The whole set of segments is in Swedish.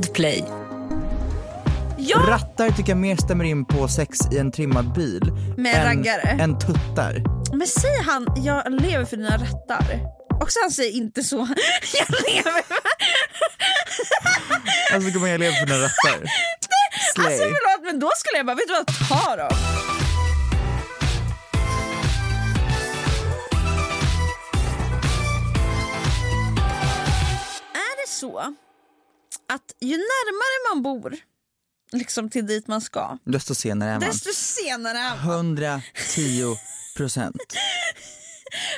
Podplay. Ja, Rattar tycker jag mer stämmer in på sex i en trimmad bil Med än, raggare. än tuttar. men säger han jag lever för dina rättar? Och han säger inte så. jag lever. Alltså gumman jag lever för dina rattar. Slay. Alltså förlåt men då skulle jag bara, vet du vad, ta dem. Är det så att ju närmare man bor liksom till dit man ska, Desto senare är man. desto senare är man. 110 procent.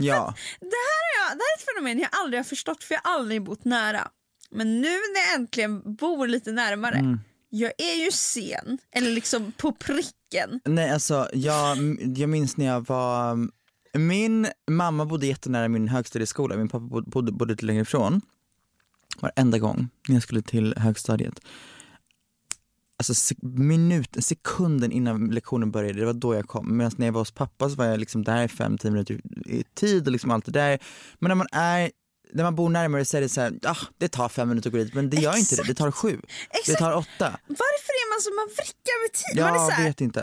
Ja. Det här, är jag, det här är ett fenomen jag aldrig har förstått för jag har aldrig bott nära. Men nu när jag äntligen bor lite närmare, Mm. jag är ju sen, eller liksom på pricken. Nej alltså jag, jag minns när jag var, min mamma bodde jättenära min högstadieskola, min pappa bodde, bodde, bodde lite längre ifrån. Varenda gång när jag skulle till högstadiet. Alltså sek- minuten, sekunden innan lektionen började, det var då jag kom. Medan när jag var hos pappa så var jag liksom där fem, tio minuter i tid och liksom allt det där. Men när man är när man bor närmare så är det så här, ah, det tar fem minuter att gå dit, men det gör inte det, det tar sju, det Exakt. tar åtta. Varför är man så, man vrickar med tid? man är så här, vet inte.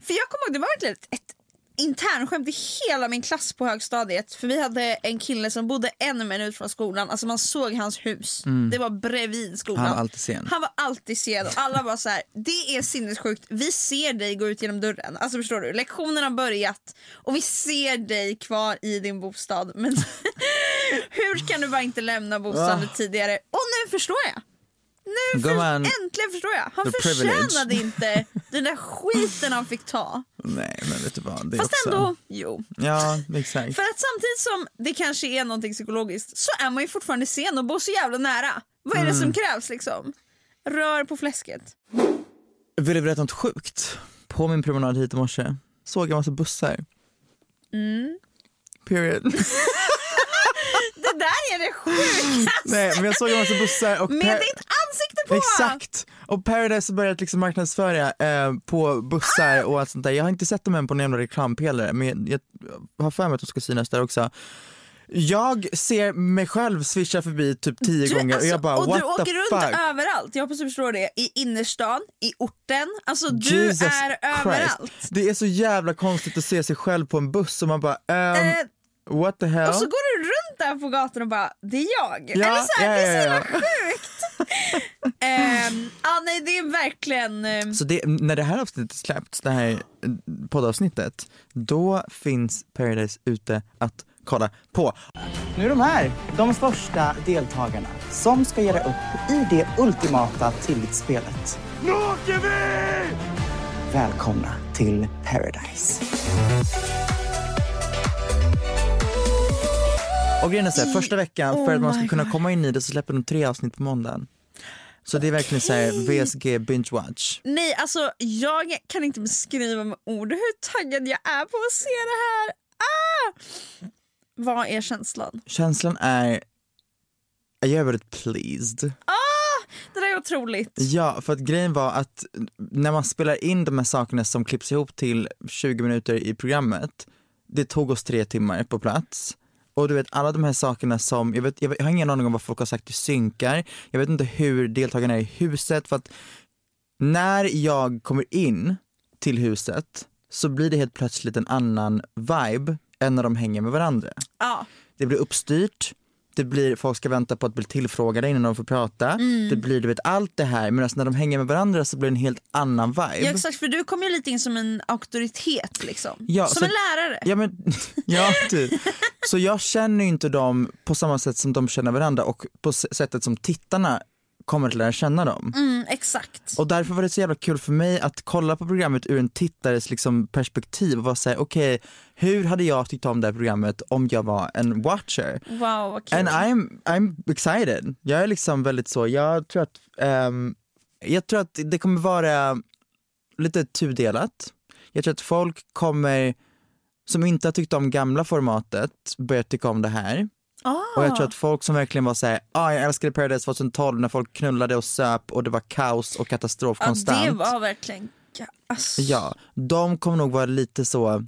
För jag kommer ihåg, det var verkligen ett, ett internskämt i hela min klass på högstadiet. För vi hade en kille som bodde en minut från skolan, alltså man såg hans hus. Det var bredvid skolan. Mm. Han var alltid sen. Han var alltid sen och alla var så här: det är sinnessjukt, vi ser dig gå ut genom dörren. Alltså förstår du, lektionen har börjat och vi ser dig kvar i din bostad. Men hur kan du bara inte lämna bostaden Ah. tidigare? Och nu förstår jag. Nu för, Gumman, äntligen förstår jag. Han the privilege. förtjänade inte den där skiten han fick ta. Nej men vet du vad, det Fast också... ändå, jo. Ja, exakt. För att samtidigt som det kanske är någonting psykologiskt så är man ju fortfarande sen och bor så jävla nära. Vad är det Mm. som krävs liksom? Rör på fläsket. Vill du berätta något sjukt? På min promenad hit i morse såg jag en massa bussar. Mm. Period. Det där är det sjuka! Nej men jag såg en massa bussar och Med ditt på! Exakt! Och Paradise har börjat liksom marknadsföra eh, på bussar och allt sånt där. Jag har inte sett dem än på någon jävla reklampelare men jag, jag har för mig att de ska synas där också. Jag ser mig själv swisha förbi typ tio Du, gånger och jag alltså, bara och what du åker the runt fuck? överallt, jag hoppas du förstår det. I innerstan, i orten. Alltså du Jesus är Christ. överallt. Det är så jävla konstigt att se sig själv på en buss och man bara ehm, Eh, what the hell? Och så går du runt där på gatan och bara, det är jag. Ja, Eller så här, ja, det är så ja, jävla sjukt. Ja nej det är verkligen... ehm, Så det, när det här avsnittet släppts, det här eh, poddavsnittet, då finns Paradise ute att kolla på. Nu är de här, de första deltagarna som ska göra upp i det ultimata tillitsspelet. Nu åker vi! Välkomna till Paradise. Och grejen är så här, första veckan, Oh för att man ska my kunna komma in i det så släpper de tre avsnitt på måndagen. Så det är verkligen så här VSG binge watch. Nej alltså jag kan inte beskriva med ord hur taggad jag är på att se det här. Ah! Vad är känslan? Känslan är, jag är väldigt pleased. Det där är otroligt. Ja, för att grejen var att när man spelar in de här sakerna som klipps ihop till 20 minuter i programmet, det tog oss tre timmar på plats. Och du vet alla de här sakerna som, jag, vet, jag, har ingen aning om vad folk har sagt i synkar, jag vet inte hur deltagarna är i huset för att när jag kommer in till huset så blir det helt plötsligt en annan vibe än när de hänger med varandra. Ja. Det blir uppstyrt, det blir, folk ska vänta på att bli tillfrågade innan de får prata. Mm. Det blir du vet allt det här medan när de hänger med varandra så blir det en helt annan vibe. ja exakt för du kommer ju lite in som en auktoritet liksom. Ja, som så- en lärare. Ja, men, ja typ. Så jag känner ju inte dem på samma sätt som de känner varandra och på sättet som tittarna kommer att lära känna dem. Mm, exakt. Och därför var det så jävla kul för mig att kolla på programmet ur en tittares liksom perspektiv och vara såhär, okej hur hade jag tyckt om det här programmet om jag var en watcher? Wow vad kul. And I'm, I'm excited. Jag är liksom väldigt så, jag tror att, ehm, jag tror att det kommer vara lite tudelat. Jag tror att folk kommer, som inte har tyckt om gamla formatet, börja tycka om det här. Ah. Och jag tror att folk som verkligen var såhär, ah, jag älskade Paradise 2012 när folk knullade och söp och det var kaos och katastrof ja, konstant. det var verkligen... Ja, alltså. Ja, de kommer nog vara lite så,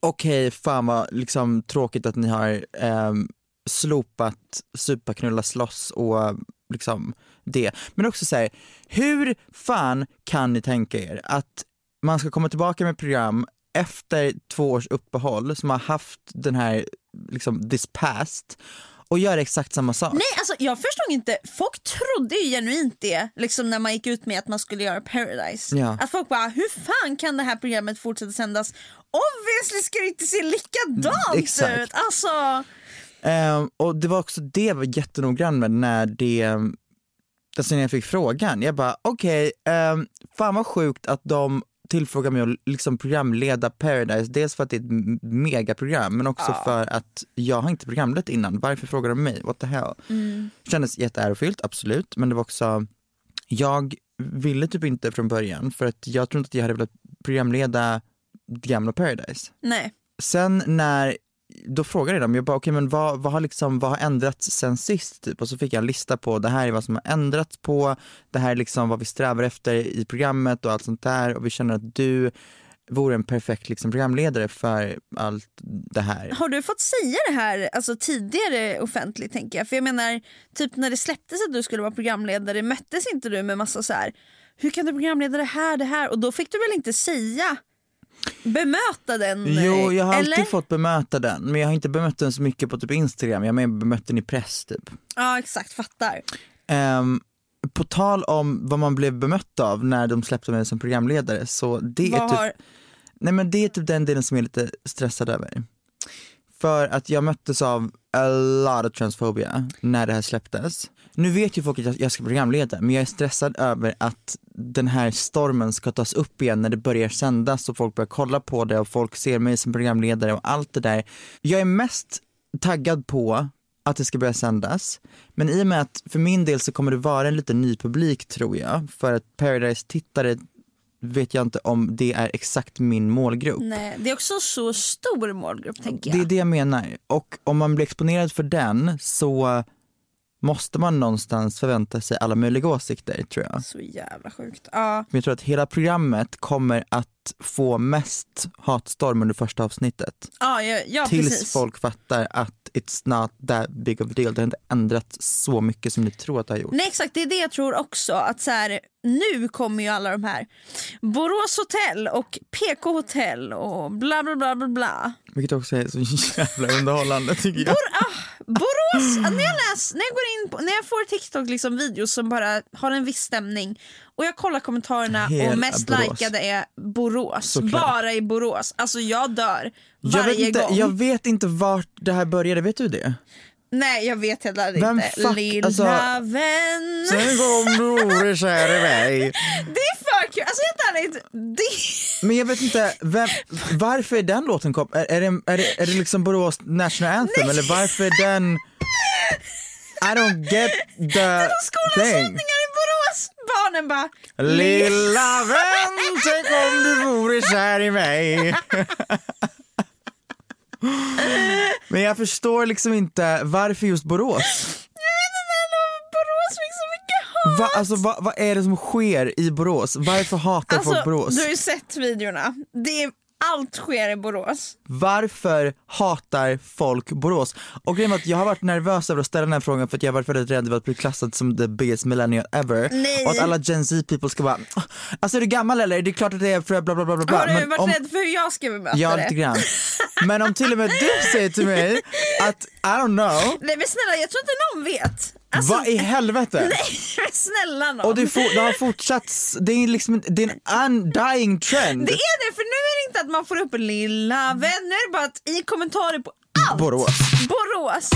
okej fan vad liksom tråkigt att ni har ehm, slopat supa, knulla, slåss och liksom det. Men också så här, hur fan kan ni tänka er att man ska komma tillbaka med program efter två års uppehåll som har haft den här liksom this past och göra exakt samma sak? Nej alltså jag förstod inte, folk trodde ju genuint det liksom när man gick ut med att man skulle göra Paradise. Ja. Att folk bara, hur fan kan det här programmet fortsätta sändas? Obviously ska det inte se likadant Exakt. ut! Alltså, Ehm, och det var också det jag var jättenoggrann med när det, alltså när jag fick frågan. Jag bara okej, ehm, fan vad sjukt att de tillfrågar mig att liksom programleda Paradise. Dels för att det är ett megaprogram men också för att jag har inte programlett innan. Varför frågar de mig? What the hell? Kändes jätteärofyllt, absolut. Men det var också, jag ville typ inte från början för att jag tror inte att jag hade velat programleda gamla Paradise nej. sen när, då frågade jag dem, jag bara okay, men vad, vad har liksom, vad har ändrats sen sist typ? Och så fick jag en lista på det här är vad som har ändrats på, det här är liksom vad vi strävar efter i programmet och allt sånt där och vi känner att du vore en perfekt liksom, programledare för allt det här. Har du fått säga det här alltså, tidigare offentligt tänker jag? För jag menar, typ när det släpptes att du skulle vara programledare, möttes inte du med massa så här. hur kan du programleda det här, det här? Och då fick du väl inte säga, bemöta den? Jo, jag har eller? alltid fått bemöta den, men jag har inte bemött den så mycket på typ Instagram, jag har mer bemött den i press typ. Ja exakt, fattar. Ehm, på tal om vad man blev bemött av när de släppte mig som programledare, så det är typ har, Nej men det är typ den delen som jag är lite stressad över. För att jag möttes av a lot of transphobia när det här släpptes. Nu vet ju folk att jag- ska programleda men jag är stressad över att den här stormen ska tas upp igen när det börjar sändas och folk börjar kolla på det och folk ser mig som programledare och allt det där. Jag är mest taggad på att det ska börja sändas. Men i och med att för min del så kommer det vara en liten ny publik tror jag. För att Paradise-tittare vet jag inte om det är exakt min målgrupp. nej, det är också så stor målgrupp tänker jag. Det är det jag menar. Och om man blir exponerad för den så måste man någonstans förvänta sig alla möjliga åsikter tror jag. Så jävla sjukt. Ja. Men jag tror att hela programmet kommer att få mest hatstorm under första avsnittet. Ja, ja, ja tills precis. folk fattar att it's not that big of a deal. Det har inte ändrats så mycket som ni tror att det har gjort. Nej exakt, det är det jag tror också. Att så här, nu kommer ju alla de här Borås hotell och PK hotell och bla bla bla bla bla. Vilket också är så jävla underhållande tycker jag. Bor, ah, Borås, när jag, läs, när jag går in på, när jag får TikTok liksom videos som bara har en viss stämning och jag kollar kommentarerna Hela och mest Borås. likade är Borås. Såklart. Bara i Borås. Alltså jag dör Jag varje vet, inte, gång. jag vet inte vart det här började, vet du det? Nej jag vet heller Vem inte. fuck- Lilla alltså- vän. Sen kom du vore kär i mig. Det är kul. Alltså helt ärligt. Det... Men jag vet inte, vem, varför är den låten kom? Är, är, det, är, det, är det liksom Borås national anthem eller varför är den... I don't get the thing. Skolavslutningar i Borås. Barnen bara... Lilla vän, tänk om du vore kär i mig. Men jag förstår liksom inte varför just Borås? Borås fick så mycket hat. Va, alltså, va, vad är det som sker i Borås? Varför hatar Alltså, folk Borås? du har ju sett videorna. Det är, allt sker i Borås. Varför hatar folk Borås? Och grejen att jag har varit nervös över att ställa den här frågan för att jag har varit väldigt rädd för att bli klassad som the biggest millennial ever. Nej. Och att alla Gen Z people ska bara, alltså är du gammal eller? Det är klart att det är för bla bla bla bla. Har du Men varit om- rädd för hur jag ska bemöta Ja det? lite grann. Men om till och med du säger till mig att, I don't know, Nej men snälla jag tror inte någon vet. Alltså, vad i helvete? Nej snälla någon. Och det, for, det har fortsatt, det är liksom det är en undying trend. Det är det för nu är det inte att man får upp lilla vänner bara att i kommentarer på allt. Borås. Borås.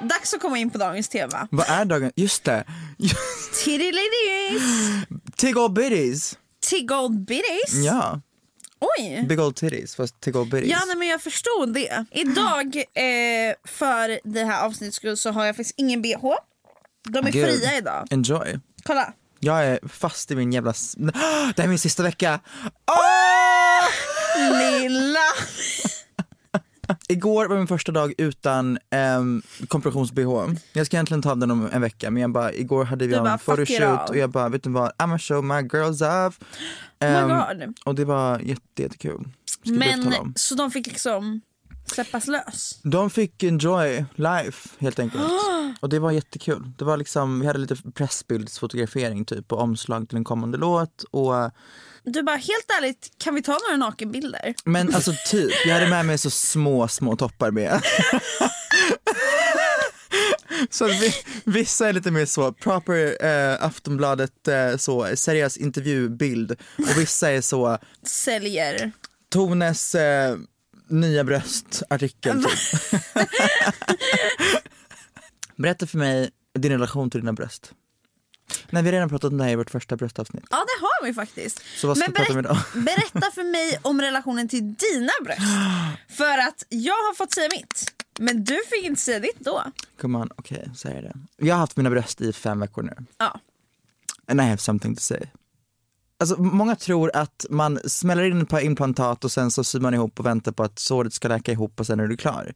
Dags att komma in på dagens tema. Vad är dagen? Just det. Tiddilidis. Tig old bitties. Tig old bitties. Ja, Oj. big old titties fast tig old bitties. Ja nej, men jag förstod det. Idag eh, för det här avsnittets skull så har jag faktiskt ingen bh. De är Gud. fria idag. Enjoy. Kolla. Jag är fast i min jävla... s- Det här är min sista vecka. Åh! Lilla. Igår var min första dag utan um, kompressions-bh. Jag ska egentligen ta den om en vecka men jag bara, igår hade vi Du bara, en it photoshoot och jag bara, vet du vad, I'm show my girls off. Oh my Ehm, och det var jätte, jättekul. Ska Men så de fick liksom släppas lös. De fick enjoy life helt enkelt. Och det var jättekul. Det var liksom, vi hade lite pressbildsfotografering typ och omslag till en kommande låt. Och, Du bara helt ärligt, kan vi ta några nakenbilder? men alltså typ, jag hade med mig så små, små toppar med. Så vi, vissa är lite mer så proper eh, Aftonbladet eh, så seriös intervjubild och vissa är så Säljer. Tones eh, nya bröstartikel typ. Berätta för mig din relation till dina bröst. Nej vi har redan pratat om det här i vårt första bröstavsnitt. Ja det har vi faktiskt. Så vad ska Men vi prata om idag? berätta för mig om relationen till dina bröst. För att jag har fått säga mitt. Men du fick inte säga ditt då. Come on, okej så är det. Jag har haft mina bröst i fem veckor nu. Ja. And I have something to say. Alltså, många tror att man smäller in ett par implantat och sen så syr man ihop och väntar på att såret ska läka ihop och sen är du klar.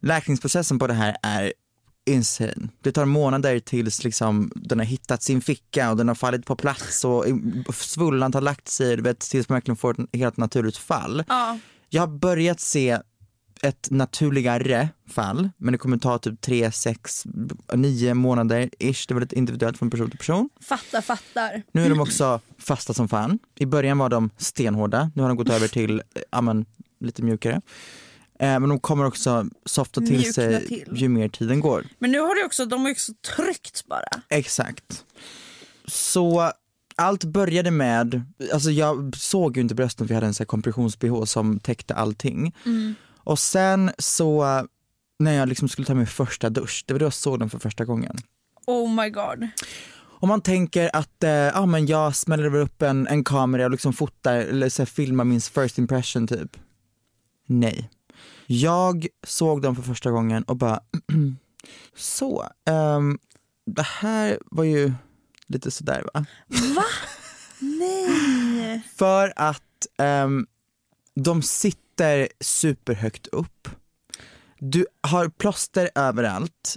Läkningsprocessen på det här är insane. Det tar månader tills liksom, den har hittat sin ficka och den har fallit på plats och svullnat har lagt sig, vet, tills man verkligen får ett helt naturligt fall. ja. Jag har börjat se ett naturligare fall, men det kommer ta typ 3, 6, 9 månader ish. Det är väldigt individuellt från person till person. Fattar, fattar. Nu är de också fasta som fan. I början var de stenhårda, nu har de gått över till ja, men, lite mjukare. Eh, men de kommer också softa till Mjukna sig till. ju mer tiden går. Men nu har du också, de har också tryckt bara. Exakt. Så allt började med, alltså jag såg ju inte brösten för jag hade en sån kompressions-bh som täckte allting. Och sen så när jag liksom skulle ta min första dusch, det var då jag såg den för första gången. Oh my god. Om man tänker att eh, ja, men jag smäller väl upp en, en kamera och liksom fotar eller så här, filmar min first impression typ. Nej. Jag såg dem för första gången och bara så, ehm, det här var ju lite sådär va? Nej. För att ehm, de sitter superhögt upp. Du har plåster överallt.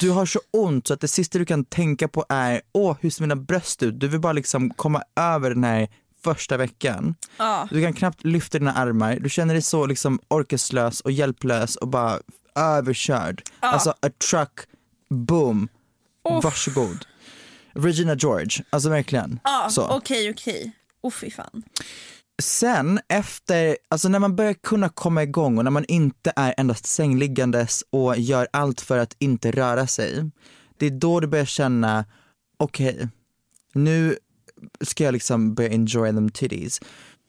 Du har så ont så att det sista du kan tänka på är åh hur ser mina bröst ut? Du vill bara liksom komma över den här första veckan. Ja. Du kan knappt lyfta dina armar. Du känner dig så liksom orkeslös och hjälplös och bara överkörd. Alltså a truck, boom, varsågod. Regina George, alltså verkligen. Ja, okej okej. Oh fy fan. Sen efter, alltså när man börjar kunna komma igång och när man inte är endast sängliggandes och gör allt för att inte röra sig. Det är då du börjar känna, okej, nu ska jag liksom börja enjoy them titties.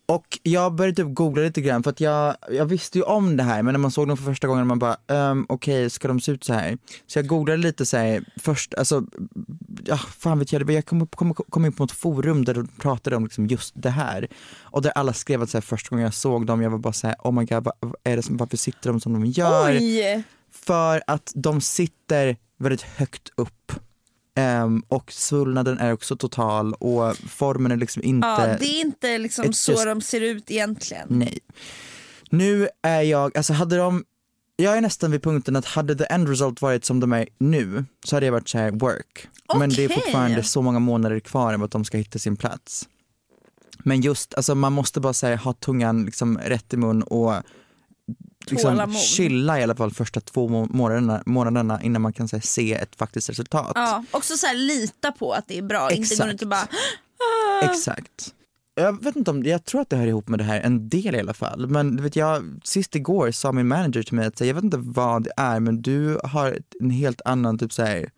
Och jag började typ googla lite grann för att jag, jag visste ju om det här men när man såg dem för första gången man bara, um, okej ska de se ut så här? Så jag googlade lite så här, först, alltså, ja fan vet jag, jag kom, kom, kom in på ett forum där de pratade om liksom just det här. Och där alla skrev att så här, första gången jag såg dem, jag var bara så här, oh my god, vad är det som, varför sitter de som de gör? Oj! För att de sitter väldigt högt upp. Ehm, och svullnaden är också total och formen är liksom inte... Ja, det är inte liksom så just- de ser ut egentligen. Nej. Nu är jag, alltså hade de, jag är nästan vid punkten att hade the end result varit som de är nu så hade jag varit såhär work. Men det är fortfarande så många månader kvar av att de ska hitta sin plats. Men just, alltså man måste bara säga ha tungan liksom rätt i mun och liksom chilla i alla fall första två må- månaderna, månaderna innan man kan här, se ett faktiskt resultat. Ja, också så här, lita på att det är bra, inte gå Exakt. runt och bara Exakt. Jag vet inte om, jag tror att det hör ihop med det här en del i alla fall. Men du vet jag, sist igår sa min manager till mig att jag vet inte vad det är men du har en helt annan typ så här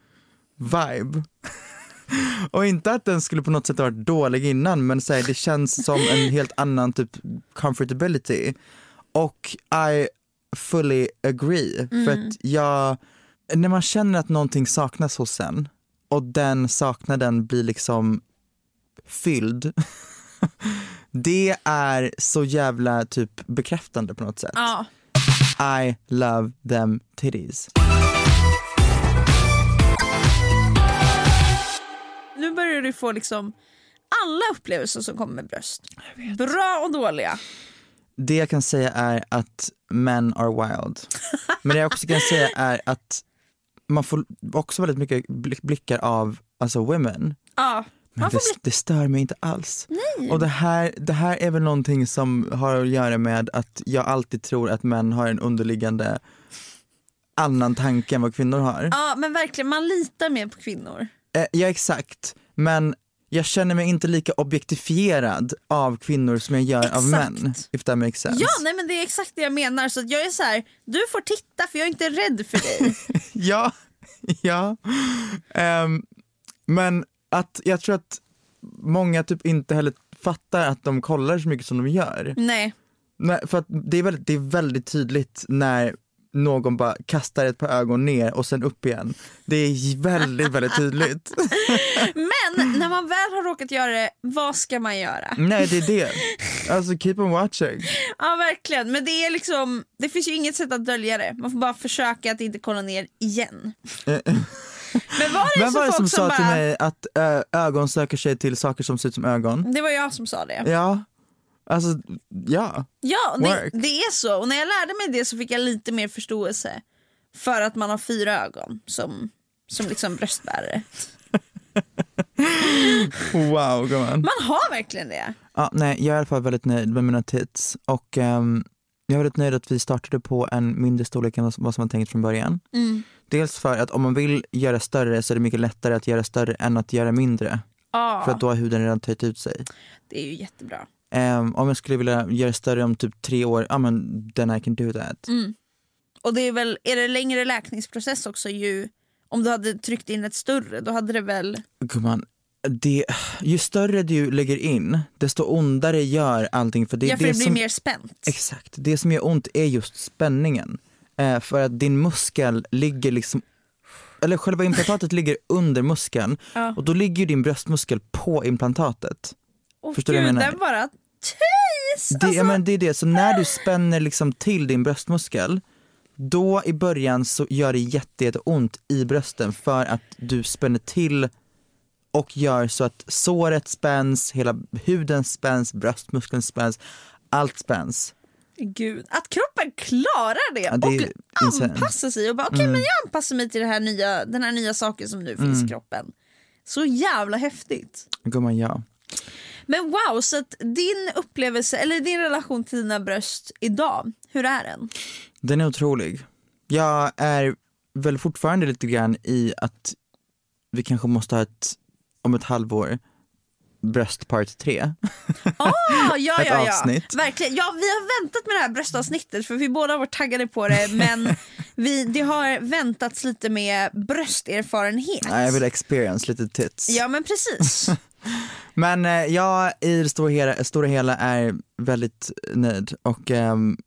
vibe. Och inte att den skulle på något sätt ha varit dålig innan men så här, det känns som en helt annan typ comfortability. Och I fully agree. För att jag, när man känner att någonting saknas hos en och den saknaden blir liksom fylld. Det är så jävla typ bekräftande på något sätt. ja. I love them titties. Nu börjar du få liksom alla upplevelser som kommer med bröst. Bra och dåliga. Det jag kan säga är att men are wild. Men det jag också kan säga är att man får också väldigt mycket blick- blickar av alltså women. Ja. Men det, det stör mig inte alls. Och det här, det här är väl någonting som har att göra med att jag alltid tror att män har en underliggande annan tanke än vad kvinnor har. Ja men verkligen, man litar mer på kvinnor. Eh, ja exakt, men jag känner mig inte lika objektifierad av kvinnor som jag gör av Exakt. män. If that makes sense. Ja nej men det är exakt det jag menar. Så jag är så här, du får titta för jag är inte rädd för dig. ja. ja. Ehm, men att jag tror att många typ inte heller fattar att de kollar så mycket som de gör. nej. Nej, för att det är, väldigt, det är väldigt tydligt när någon bara kastar ett par ögon ner och sen upp igen. Det är väldigt, väldigt tydligt. Men när man väl har råkat göra det, vad ska man göra? Nej, det är det. Alltså keep on watching. Ja verkligen, men det är liksom, det finns ju inget sätt att dölja det. Man får bara försöka att inte kolla ner igen. Men var det Vem var det som som sa bara, till mig att ö, ögon söker sig till saker som ser ut som ögon? det var jag som sa det. Ja, alltså ja. Ja, det, det är så. Och när jag lärde mig det så fick jag lite mer förståelse för att man har fyra ögon som, som liksom bröstbärare. Wow gumman. Man har verkligen det. Ja, nej, jag är i alla fall väldigt nöjd med mina tits och ehm, jag är väldigt nöjd att vi startade på en mindre storlek än vad som var tänkt från början. Mm. Dels för att om man vill göra större så är det mycket lättare att göra större än att göra mindre. Ja, För att då har huden redan töjt ut sig. det är ju jättebra. Ehm, om jag skulle vilja göra större om typ tre år, ja men then I can do that. Mm. Och det är väl, är det längre läkningsprocess också ju, om du hade tryckt in ett större då hade det väl, Gumman, det, ju större du lägger in, desto ondare gör allting. För det, ja för det, blir som, mer spänt. Exakt, det som gör ont är just spänningen. Eh, för att din muskel ligger liksom, eller själva implantatet ligger under muskeln Ja. och då ligger ju din bröstmuskel på implantatet. Och Förstår du gud, vad jag menar? den bara töjs! Det, Alltså, men det är det, så när du spänner liksom till din bröstmuskel då i början så gör det jätte, jätte ont i brösten för att du spänner till och gör så att såret spänns, hela huden spänns, bröstmuskeln spänns, allt spänns. Gud, att kroppen klarar det, Ja, det och insane. anpassar sig och bara okej men jag anpassar mig till det här nya, den här nya saken som nu finns Mm. i kroppen. Så jävla häftigt. Gumman ja. Men wow, så att din upplevelse, eller din relation till dina bröst idag, hur är den? Den är otrolig. Jag är väl fortfarande lite grann i att vi kanske måste ha ett, om ett halvår, bröst part 3. Ah, ja, Ett ja, ja. avsnitt. Verkligen. Ja, vi har väntat med det här bröstavsnittet för vi båda har varit taggade på det men vi, det har väntats lite med brösterfarenhet. Nej, jag vill experience lite tits. Ja men precis. Men eh, jag i det stora hela, stora hela är väldigt nöjd och ehm,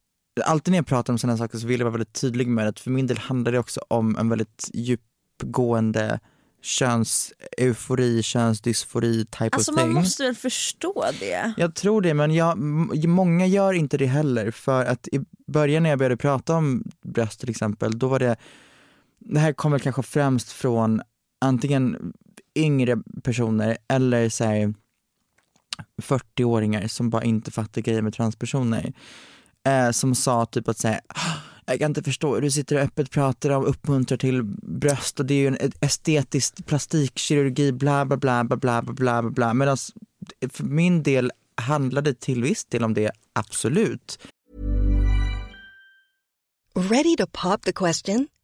alltid när jag pratar om sådana saker så vill jag vara väldigt tydlig med att för min del handlar det också om en väldigt djupgående könseufori, könsdysfori type Alltså of man thing. måste väl förstå det. Jag tror det, men jag, många gör inte det heller för att i början när jag började prata om bröst till exempel, då var det, det här kommer kanske främst från antingen yngre personer eller så här, 40-åringar som bara inte fattar grejer med transpersoner. Eh, som sa typ att säga ah, jag kan inte förstå hur du sitter och öppet pratar om uppmuntrar till bröst och det är ju en estetisk plastikkirurgi bla bla bla bla bla bla bla bla medan för min del handlade det till viss del om det, absolut. Ready to pop the question?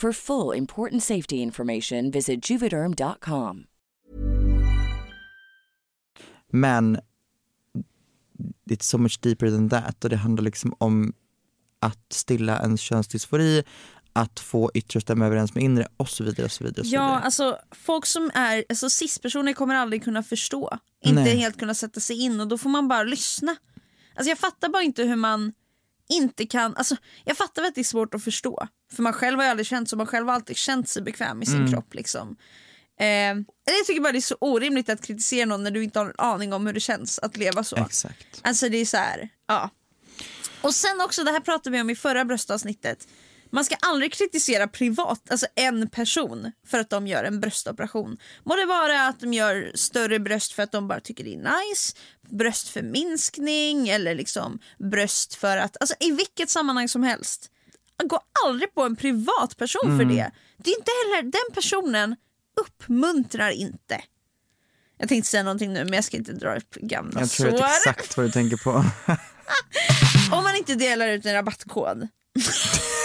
For full important safety information, visit juvederm.com. Men it's so much deeper than that och det handlar liksom om att stilla en könsdysfori, att få yttre stämma överens med inre och så vidare. Och så vidare, och så Ja, vidare. alltså folk som är alltså, cis-personer kommer aldrig kunna förstå. Inte Nej. helt kunna sätta sig in och då får man bara lyssna. Alltså jag fattar bara inte hur man inte kan, alltså jag fattar väl att det är svårt att förstå. För man själv har ju aldrig känt så, man själv har alltid känt sig bekväm i sin Mm. kropp liksom. Eh, jag tycker bara det är så orimligt att kritisera någon när du inte har en aning om hur det känns att leva så. Exakt. Alltså det är så här, ja. Och sen också, det här pratade vi om i förra bröstavsnittet. Man ska aldrig kritisera privat, alltså en person för att de gör en bröstoperation. Må det vara att de gör större bröst för att de bara tycker det är nice, bröstförminskning eller liksom bröst för att, alltså i vilket sammanhang som helst. Gå aldrig på en privatperson för Mm. det. Det är inte heller, den personen uppmuntrar inte. Jag tänkte säga någonting nu men jag ska inte dra upp gamla Jag tror sår. jag vet exakt vad du tänker på. Om man inte delar ut en rabattkod.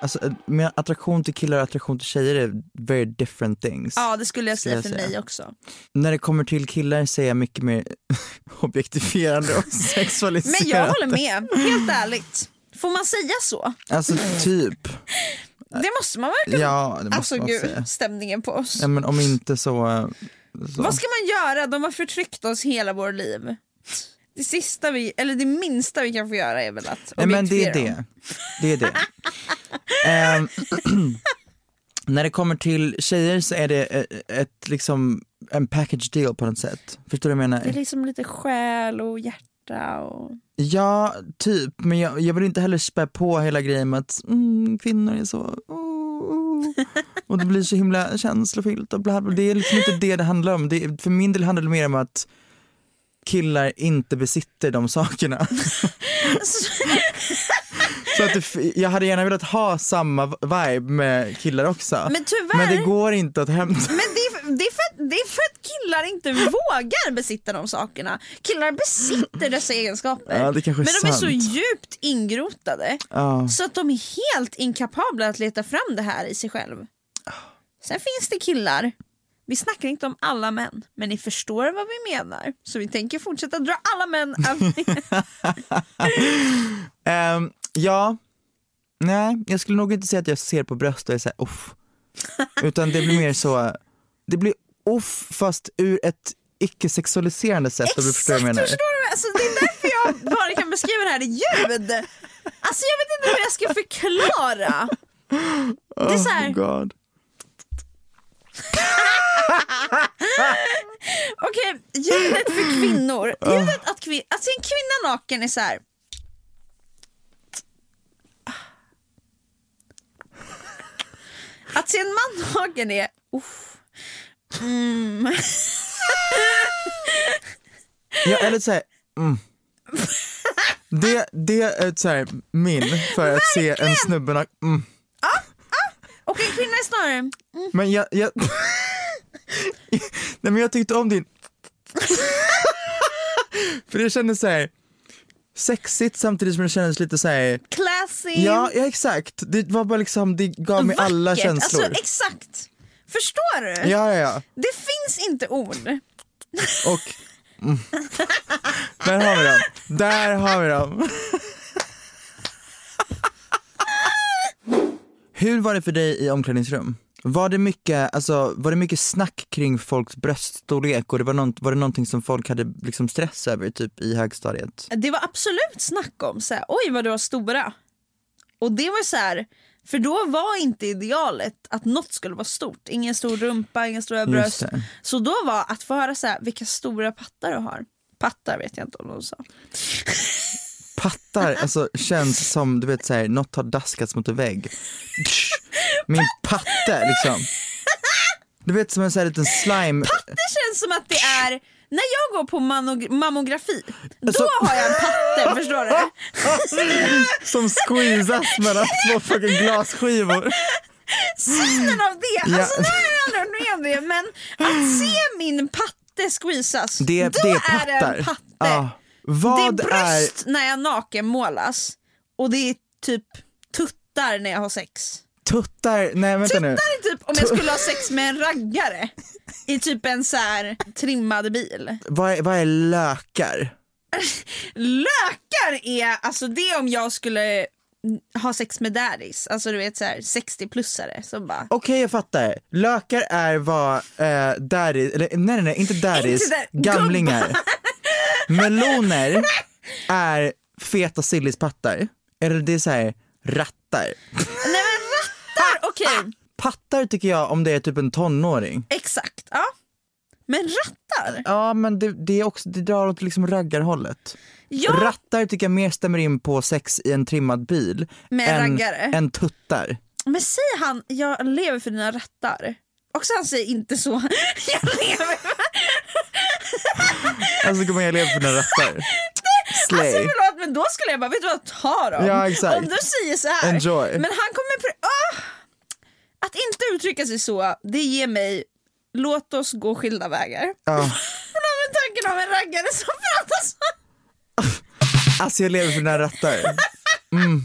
Alltså, med attraktion till killar och attraktion till tjejer är very different things. Ja det skulle jag Skulle säga jag för säga. mig också. När det kommer till killar är jag mycket mer objektifierande och sexualiserande. Men jag håller med, helt ärligt. Får man säga så? Alltså typ. Det måste man verkligen. Ja, det måste alltså man gud, säga. stämningen på oss. Ja, men om inte så... så. Vad ska man göra? De har förtryckt oss hela vår liv. Det sista vi, eller det minsta vi kan få göra är väl att Nej, men det är det. Det är det. Ehm, när det kommer till tjejer så är det ett, ett liksom en package deal på något sätt. Förstår du vad jag menar? Det är liksom lite själ och hjärta och... Ja, typ. Men jag, jag vill inte heller spä på hela grejen med att mm, kvinnor är så... oh, oh. Och det blir så himla känslofyllt och bla bla. Det är liksom inte det det handlar om. Det, för min del handlar det mer om att killar inte besitter de sakerna. Så att det, jag hade gärna velat ha samma vibe med killar också. Men tyvärr- Men det går inte att hämta. Men det är, det, är för, det är för att killar inte vågar besitta de sakerna. Killar besitter dessa egenskaper. Ja, är men de är så sant. djupt ingrotade Ja. så att de är helt inkapabla att leta fram det här i sig själv. Sen finns det killar, vi snackar inte om alla män, men ni förstår vad vi menar. Så vi tänker fortsätta dra alla män över Ehm, ja, nej, jag skulle nog inte säga att jag ser på bröst och är såhär uff. Utan det blir mer så, det blir uff fast ur ett icke-sexualiserande sätt om du förstår jag Exakt, menar. förstår du? Alltså, det är därför jag bara kan beskriva det här i ljud. Alltså jag vet inte hur jag ska förklara. Det är så här, Oh Okej, ljudet för kvinnor. Ljudet att, kvin- att se en kvinna naken är så här. Att se en man naken är... Uff. Mm. Ja, eller såhär, mm. Det, det är såhär min för att se en snubbe nak- mm. Och en kvinna är snarare... Mm. Men jag, jag Nej men jag tyckte om din För det kändes såhär sexigt samtidigt som det kändes lite såhär Classy. Ja, ja exakt, det var bara liksom, det gav mig alla vackert. känslor Alltså exakt. Förstår du? Ja ja ja, Det finns inte ord. och mm. Där har vi dem, där har vi dem Hur var det för dig i omklädningsrum? Var det mycket, alltså, var det mycket snack kring folks bröststorlek och det var, nånt, var det någonting som folk hade liksom stress över typ i högstadiet? Det var absolut snack om så här, oj vad du har stora. Och det var så här, för då var inte idealet att något skulle vara stort. Ingen stor rumpa, inga stora bröst. Så då var att få höra så här, vilka stora pattar du har. Pattar vet jag inte om de sa. Pattar, alltså känns som du vet såhär, något har daskats mot en vägg. Min patte liksom. Du vet som en sån här liten slime. Det känns som att det är, när jag går på mammografi, Alltså- då har jag en patte, förstår du? Som squeezas mellan två fucking glasskivor. Synen av det, Ja. alltså nu har jag aldrig varit med om det men att se min patte squeezas, Det, då det är är det en patte. Ja. Vad det är är, bröst när jag nakenmålas och det är typ tuttar när jag har sex. tuttar, nej vänta nu. Tuttar är typ om jag skulle ha sex med en raggare i typ en så här trimmad bil. Vad är, vad är lökar? Lökar är, alltså det är om jag skulle ha sex med daddies, alltså du vet så här 60-plussare som bara Okej jag fattar. Lökar är vad eh, daddy, eller nej nej nej inte daddies, Inte där- gamlingar. Meloner är feta sillispattar. Eller det är så här rattar. Nej men rattar, okej. Pattar tycker jag om det är typ en tonåring. Exakt, ja. Men rattar? Ja men det, det är också, det drar åt liksom raggarhållet. Ja. Rattar tycker jag mer stämmer in på sex i en trimmad bil Med än, raggare. än tuttar. Men säger han, jag lever för dina rattar? Också han säger inte så, jag lever. Alltså gumman jag lever för dina rattar. Slay. Alltså förlåt men då skulle jag bara, vet du vad, ta dem. Ja, exakt. Om du säger så här. Enjoy. Men han kommer... Ah! Att inte uttrycka sig så, det ger mig, låt oss gå skilda vägar. Ja. Men tanken av en raggare som pratar så. Alltså jag lever för dina rattar. Mm.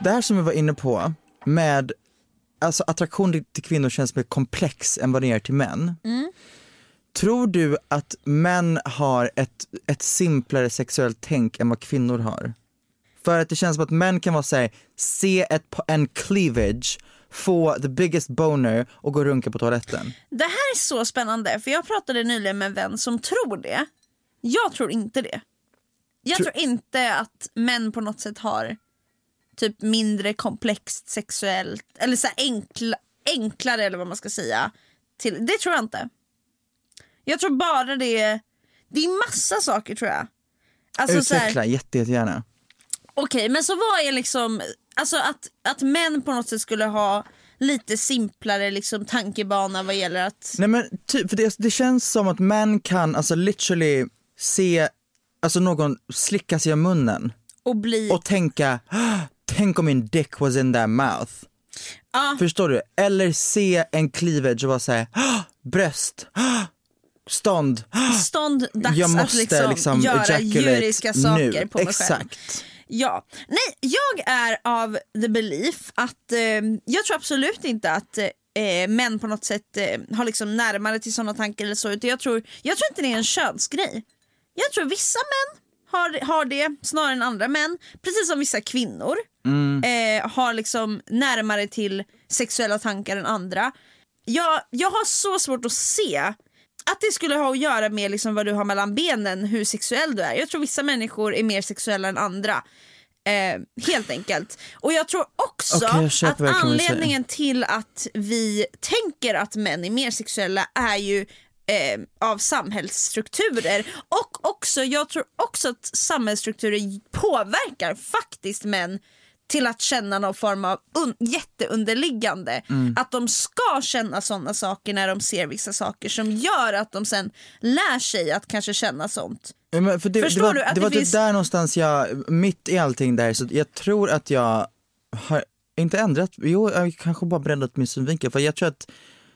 Det här som vi var inne på med alltså attraktion till kvinnor känns mer komplex än vad det är till män. Tror du att män har ett, ett simplare sexuellt tänk än vad kvinnor har? För att det känns som att män kan vara såhär, se ett, en cleavage, få the biggest boner och gå och runka på toaletten. Det här är så spännande för jag pratade nyligen med en vän som tror det. Jag tror inte det. Jag Tro- tror inte att män på något sätt har typ mindre komplext sexuellt eller så enkla, enklare eller vad man ska säga. Till, det tror jag inte. Jag tror bara det är, det är massa saker tror jag. Alltså så här- Utveckla jätte, jättegärna. Okej, men så vad är liksom, alltså att, att män på något sätt skulle ha lite simplare liksom tankebana vad gäller att Nej men typ, för det, det känns som att män kan alltså literally se alltså någon slicka sig om munnen och bli och tänka, "Ah, tänk om min dick was in that mouth. Ja. Förstår du? Eller se en cleavage och vara såhär, bröst, stånd, Stånd, dags jag att måste liksom, liksom, göra djuriska saker nu. på mig Exakt. själv. Ja, nej jag är av the belief att eh, jag tror absolut inte att eh, män på något sätt eh, har liksom närmare till sådana tankar eller så utan jag tror, jag tror inte det är en könsgrej. Jag tror vissa män har, har det snarare än andra män, precis som vissa kvinnor eh, har liksom närmare till sexuella tankar än andra. Jag, jag har så svårt att se att det skulle ha att göra med liksom vad du har mellan benen, hur sexuell du är. Jag tror vissa människor är mer sexuella än andra. Eh, helt enkelt. Och jag tror också Okej, jag att anledningen till att vi tänker att män är mer sexuella är ju eh, av samhällsstrukturer och också, jag tror också att samhällsstrukturer påverkar faktiskt män till att känna någon form av un- jätteunderliggande. Mm. Att de ska känna sådana saker när de ser vissa saker som gör att de sen lär sig att kanske känna sånt. Men för det, Förstår det var, du att det, det var finns- typ där någonstans jag, mitt i allting där, så jag tror att jag har inte ändrat, jo jag kanske bara breddat min synvinkel för jag tror att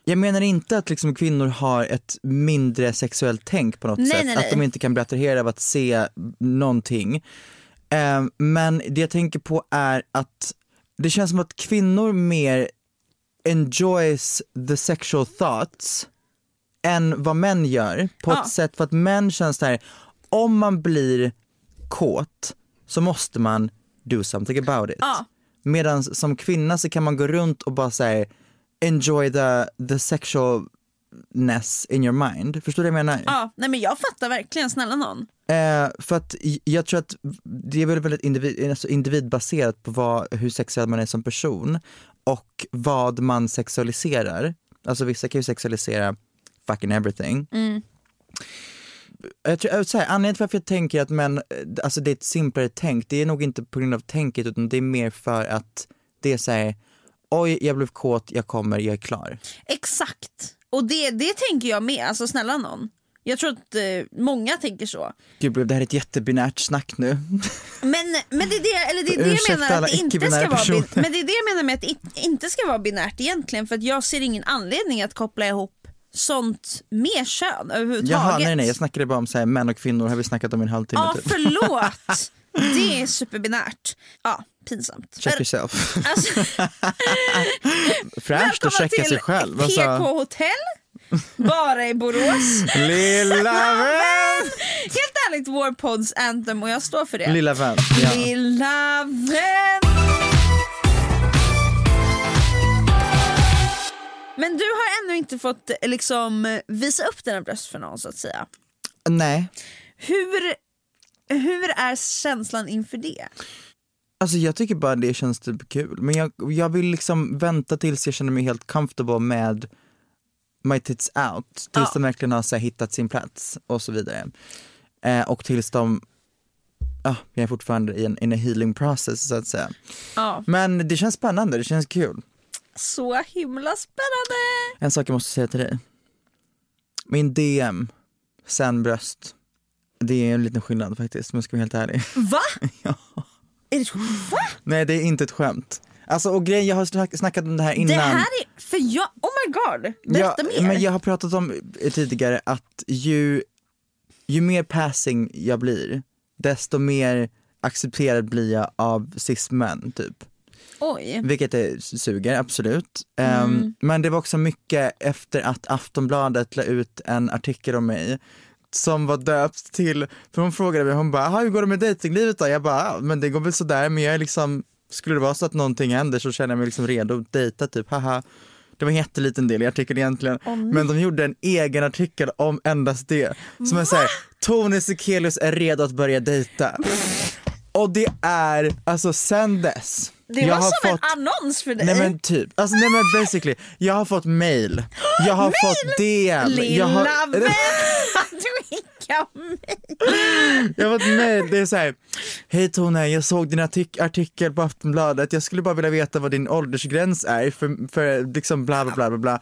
jag menar inte att liksom kvinnor har ett mindre sexuellt tänk på något Nej, sätt, nej, att nej. de inte kan bli attraherade av att se någonting. Eh, men det jag tänker på är att det känns som att kvinnor mer enjoys the sexual thoughts än vad män gör på Ja. ett sätt för att män känns där, om man blir kåt så måste man do something about it. Ja. Medan som kvinna så kan man gå runt och bara säga enjoy the, the sexualness in your mind. Förstår du vad jag menar? Ja, nej men jag fattar verkligen, snälla någon. Eh, för att jag tror att det är väl väldigt individ, alltså individbaserat på vad, hur sexuell man är som person och vad man sexualiserar. Alltså vissa kan ju sexualisera fucking everything. Jag tror, så här, anledningen till varför jag tänker att män, eh, alltså det är ett simplare tänk, det är nog inte på grund av tänket utan det är mer för att det är såhär, oj jag blev kåt, jag kommer, jag är klar. Exakt. Och det, det tänker jag med, alltså snälla någon. Jag tror att eh, många tänker så. Gud blev det här ett jättebinärt snack nu? Men, men det är det, eller det, är det jag menar att det inte ska vara. Men det är det jag menar med att det inte ska vara binärt egentligen för att jag ser ingen anledning att koppla ihop sånt med kön överhuvudtaget. Jaha nej nej jag snackade bara om så här, män och kvinnor har vi snackat om i en halvtimme Ja typ. förlåt. Det är superbinärt. Ja, pinsamt. Check yourself. Alltså, Fräscht att checka sig själv. PK Alltså, hotell, bara i Borås. lilla vän! Helt ärligt vår podds anthem och jag står för det. Lilla vän. Ja. Lilla vän. Men du har ännu inte fått liksom visa upp dina bröst för någon så att säga. Nej, Hur, hur är känslan inför det? Alltså jag tycker bara det känns typ kul. Men jag, jag vill liksom vänta tills jag känner mig helt comfortable med my tits out. Tills Ja. de verkligen har så här, hittat sin plats och så vidare. Eh, och tills de, ja, jag är fortfarande i en, in a healing process så att säga. Ja. Men det känns spännande, det känns kul. Så himla spännande! En sak jag måste säga till dig. Min DM, sen bröst. Det är en liten skillnad faktiskt, om jag ska vara helt ärlig. Va? Ja. Är det, va? Nej det är inte ett skämt. Alltså och grejen, jag har snack- snackat om det här innan. Det här är, för jag, oh my god, berätta ja, mer. Men jag har pratat om tidigare att ju, ju mer passing jag blir, desto mer accepterad blir jag av cis-män typ. Oj. Vilket är, suger, absolut. Ehm, men det var också mycket efter att Aftonbladet la ut en artikel om mig som var döpt till, för hon frågade mig, hon bara, "Aha, hur går det med dejtinglivet då? Jag bara, "Ja, men det går väl sådär, men jag är liksom, skulle det vara så att någonting händer så känner jag mig liksom redo att dejta typ, haha. Det var en jätteliten del i artikeln egentligen, men de gjorde en egen artikel om endast det. Som är såhär, Tony Sekelius är redo att börja dejta. Och det är, alltså sen dess. Det jag var har som fått, en annons för dig. Nej men typ, alltså nej men basically, jag har fått mail, jag har fått DM, Lilla jag har, vän, skickar mig. jag fått mail, det är såhär, hej Tone, jag såg din artik- artikel på Aftonbladet, jag skulle bara vilja veta vad din åldersgräns är för, för liksom bla bla bla bla bla.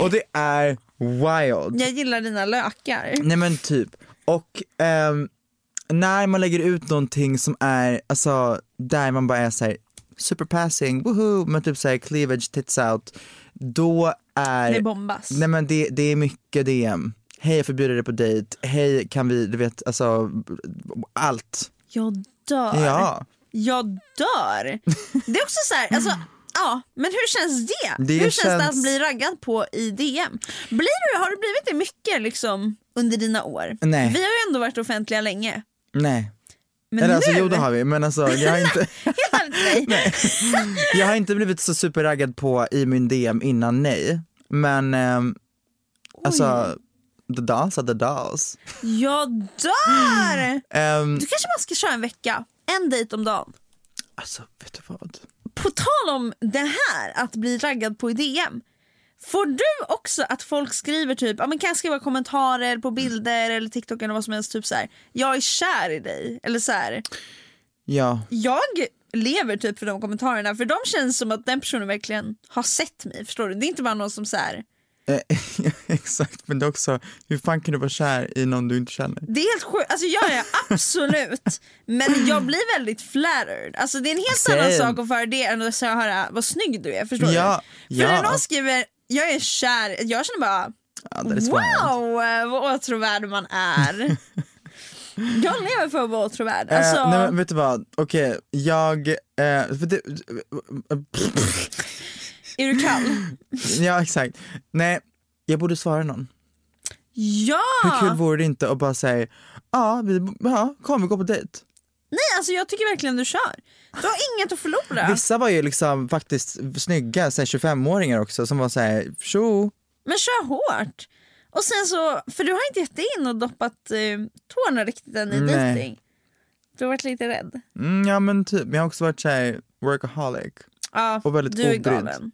Och det är wild. Jag gillar dina lökar. Nej men typ, och ehm, när man lägger ut någonting som är, alltså där man bara är såhär, superpassing, woohoo, men typ såhär cleavage, tits out, då är... Det bombas. Nej men det, det är mycket DM. Hej jag förbjuder dig på dejt, hej kan vi, du vet alltså allt. Jag dör. Ja. Jag dör. Det är också så här, alltså, ja, men hur känns det? Det hur känns, det att bli raggad på i DM? Blir du, har det blivit det mycket liksom under dina år? Nej. Vi har ju ändå varit offentliga länge. Nej. Men Eller alltså nu, jo det har vi men alltså jag har inte, nej. jag har inte blivit så superraggad på i min DM innan nej. Men ehm, alltså the dolls are the dolls. Jag dör! Ehm, Du kanske bara ska köra en vecka, en dejt om dagen. alltså vet du vad? På tal om det här, att bli raggad på i DM. Får du också att folk skriver typ, ja men kan jag skriva kommentarer på bilder eller TikTok eller vad som helst, typ så här. jag är kär i dig. Eller så här. Ja. jag lever typ för de kommentarerna för de känns som att den personen verkligen har sett mig, förstår du? Det är inte bara någon som så här. Eh, Exakt, men det är också, hur fan kan du vara kär i någon du inte känner? Det är helt sjukt, alltså jag är absolut, men jag blir väldigt flattered. Alltså det är en helt Same. annan sak att föra det än att höra vad snygg du är, förstår Ja, du? För ja. när någon skriver jag är kär, jag känner bara Ja, wow eh, vad åtråvärd man är. jag lever för att vara åtråvärd. Alltså, Eh, nej men vet du vad, okej jag, eh, det, Är du kall? ja exakt, nej jag borde svara någon. Ja! Hur kul vore det inte att bara säga, ja, vi, ja kom vi går på dejt. Nej alltså jag tycker verkligen du kör. Du har inget att förlora. Vissa var ju liksom faktiskt snygga, så här 25-åringar också som var såhär, tjo, Men kör hårt. Och sen så, för du har inte gett in och doppat eh, tårna riktigt än i Nej. dejting. Du har varit lite rädd. mm, ja men typ, men jag har också varit såhär workaholic Ja, och väldigt du är obrydd galen.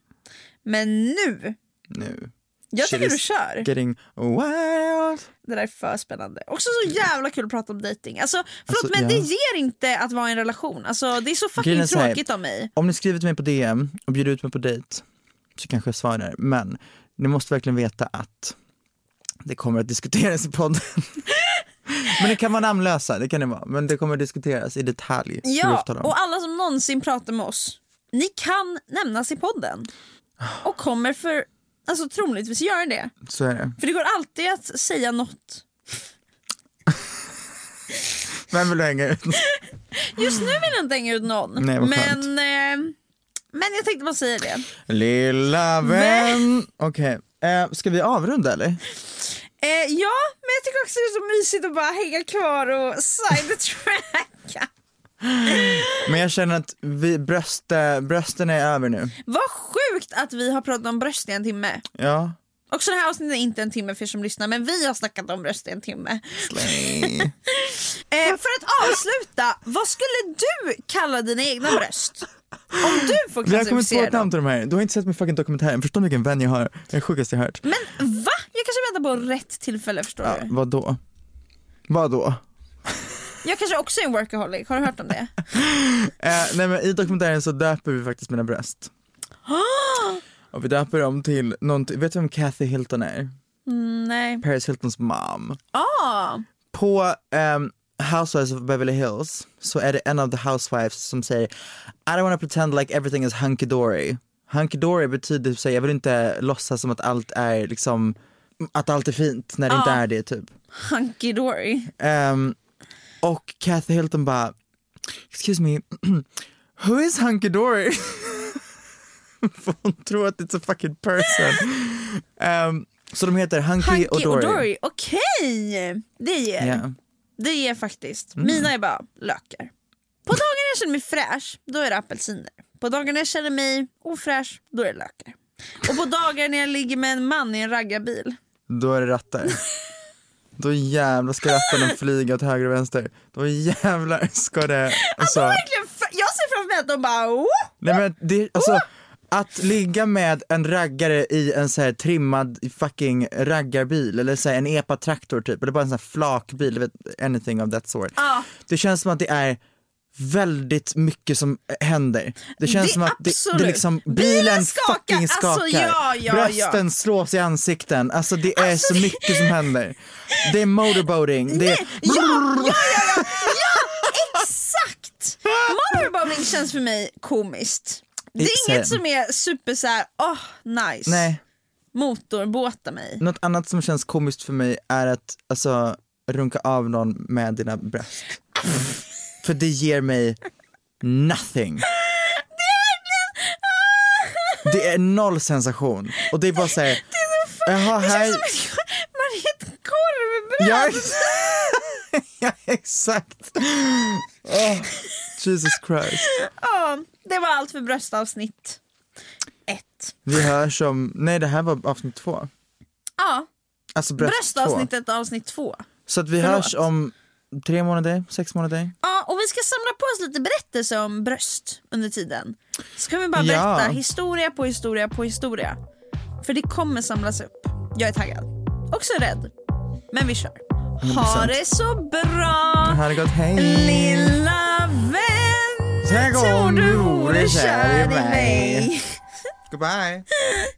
Men nu, nu. jag tycker du kör. Getting wild. Det där är för spännande. Också så jävla kul att prata om dejting. Alltså, förlåt Alltså, men ja. det ger inte att vara i en relation. Alltså, det är så fucking är så här, tråkigt av mig. Om ni skriver till mig på DM och bjuder ut mig på dejt så kanske jag svarar. Men ni måste verkligen veta att det kommer att diskuteras i podden. men det kan vara namnlösa, det kan det vara. Men det kommer att diskuteras i detalj. Ja, och alla som någonsin pratar med oss, ni kan nämnas i podden. Och kommer för, alltså troligtvis göra det. Så är det. För det går alltid att säga något. Vem vill du hänga ut? Just nu vill jag inte hänga ut någon. Nej, vad men, eh, men jag tänkte bara säga det. Lilla vän. Okej, eh, ska vi avrunda eller? Eh, ja, men jag tycker också det är så mysigt att bara hänga kvar och sidetracka. Men jag känner att vi, bröst, brösten är över nu. Vad sjukt att vi har pratat om bröst i en timme. Ja. Också det här avsnittet är inte en timme för er som lyssnar men vi har snackat om bröst i en timme. Eh, för att avsluta, vad skulle du kalla dina egna bröst? Om du får Vi har kommit på klassificera ett namn till de här. Du har inte sett min fucking dokumentär. Förstår du vilken vän jag har? Det sjukaste jag hört. Men va? Jag kanske väntar på rätt tillfälle förstår Ja, du. vad då? Jag kanske också är en workaholic, har du hört om det? Eh, nej men i dokumentären så döper vi faktiskt mina bröst. Och vi döper dem till någonting, vet du vem Kathy Hilton är? Mm, nej. Paris Hiltons mom. Ah, På ehm, Housewives of Beverly Hills så är det en av the housewives som säger I don't want to pretend like everything is hunky dory. Hunky dory betyder så jag vill inte låtsas som att allt är liksom att allt är fint när det inte Ja. är det typ. hunky dory. Ehm, och Kathy Hilton bara, excuse me, who is hunky dory? För hon tror att it's a fucking person. Ehm, så de heter Hunky, Hunky och Dory. och dory, okej! Det ger. Ja. Det ger faktiskt. Mm. Mina är bara lökar. På dagar jag känner mig fräsch, då är det apelsiner. På dagar när jag känner mig ofräsch, då är det lökar. Och på dagar när jag ligger med en man i en raggarbil, Då är det rattar. Då jävlar ska rattarna flyga åt höger och vänster. Då jävlar ska det... Alltså, verkligen, fr- jag ser framför mig att de bara oh! nej men det, alltså, att ligga med en raggare i en så här trimmad fucking raggarbil eller så en epa-traktor typ, eller bara en sån här flakbil, anything of that sort. Ja. Det känns som att det är väldigt mycket som händer. Det känns Det- som att det, det liksom, Bilen bilen skakar. fucking Alltså, skakar. ja, ja, Brösten slås i ansikten, alltså det är så mycket som händer. Det är motorboating, det är... Ja, ja, ja, ja, ja, exakt! Motorboating känns för mig komiskt. Det är It's inget som är super såhär, åh nice. Nej, Motorbåta mig. något annat som känns komiskt för mig är att alltså runka av någon med dina bröst. För det ger mig nothing. Det är noll sensation och det är bara såhär, jaha Det här, känns som att man äter korvbröd. ja, ja exakt. Oh, Jesus Christ. Ja, det var allt för bröstavsnitt ett. Vi hörs om, nej det här var avsnitt två. Ja, Alltså bröst två. bröstavsnittet avsnitt två. Så att vi Förlåt. hörs om tre månader, sex månader. Ja, och vi ska samla på oss lite berättelser om bröst under tiden. Ska vi bara Ja. berätta historia på historia på historia. För det kommer samlas upp. Jag är taggad. Också rädd. Men vi kör. Ha 100%. det så bra Ha det gott, hej! lilla vän. Tänk om du vore kär i mig. Goodbye!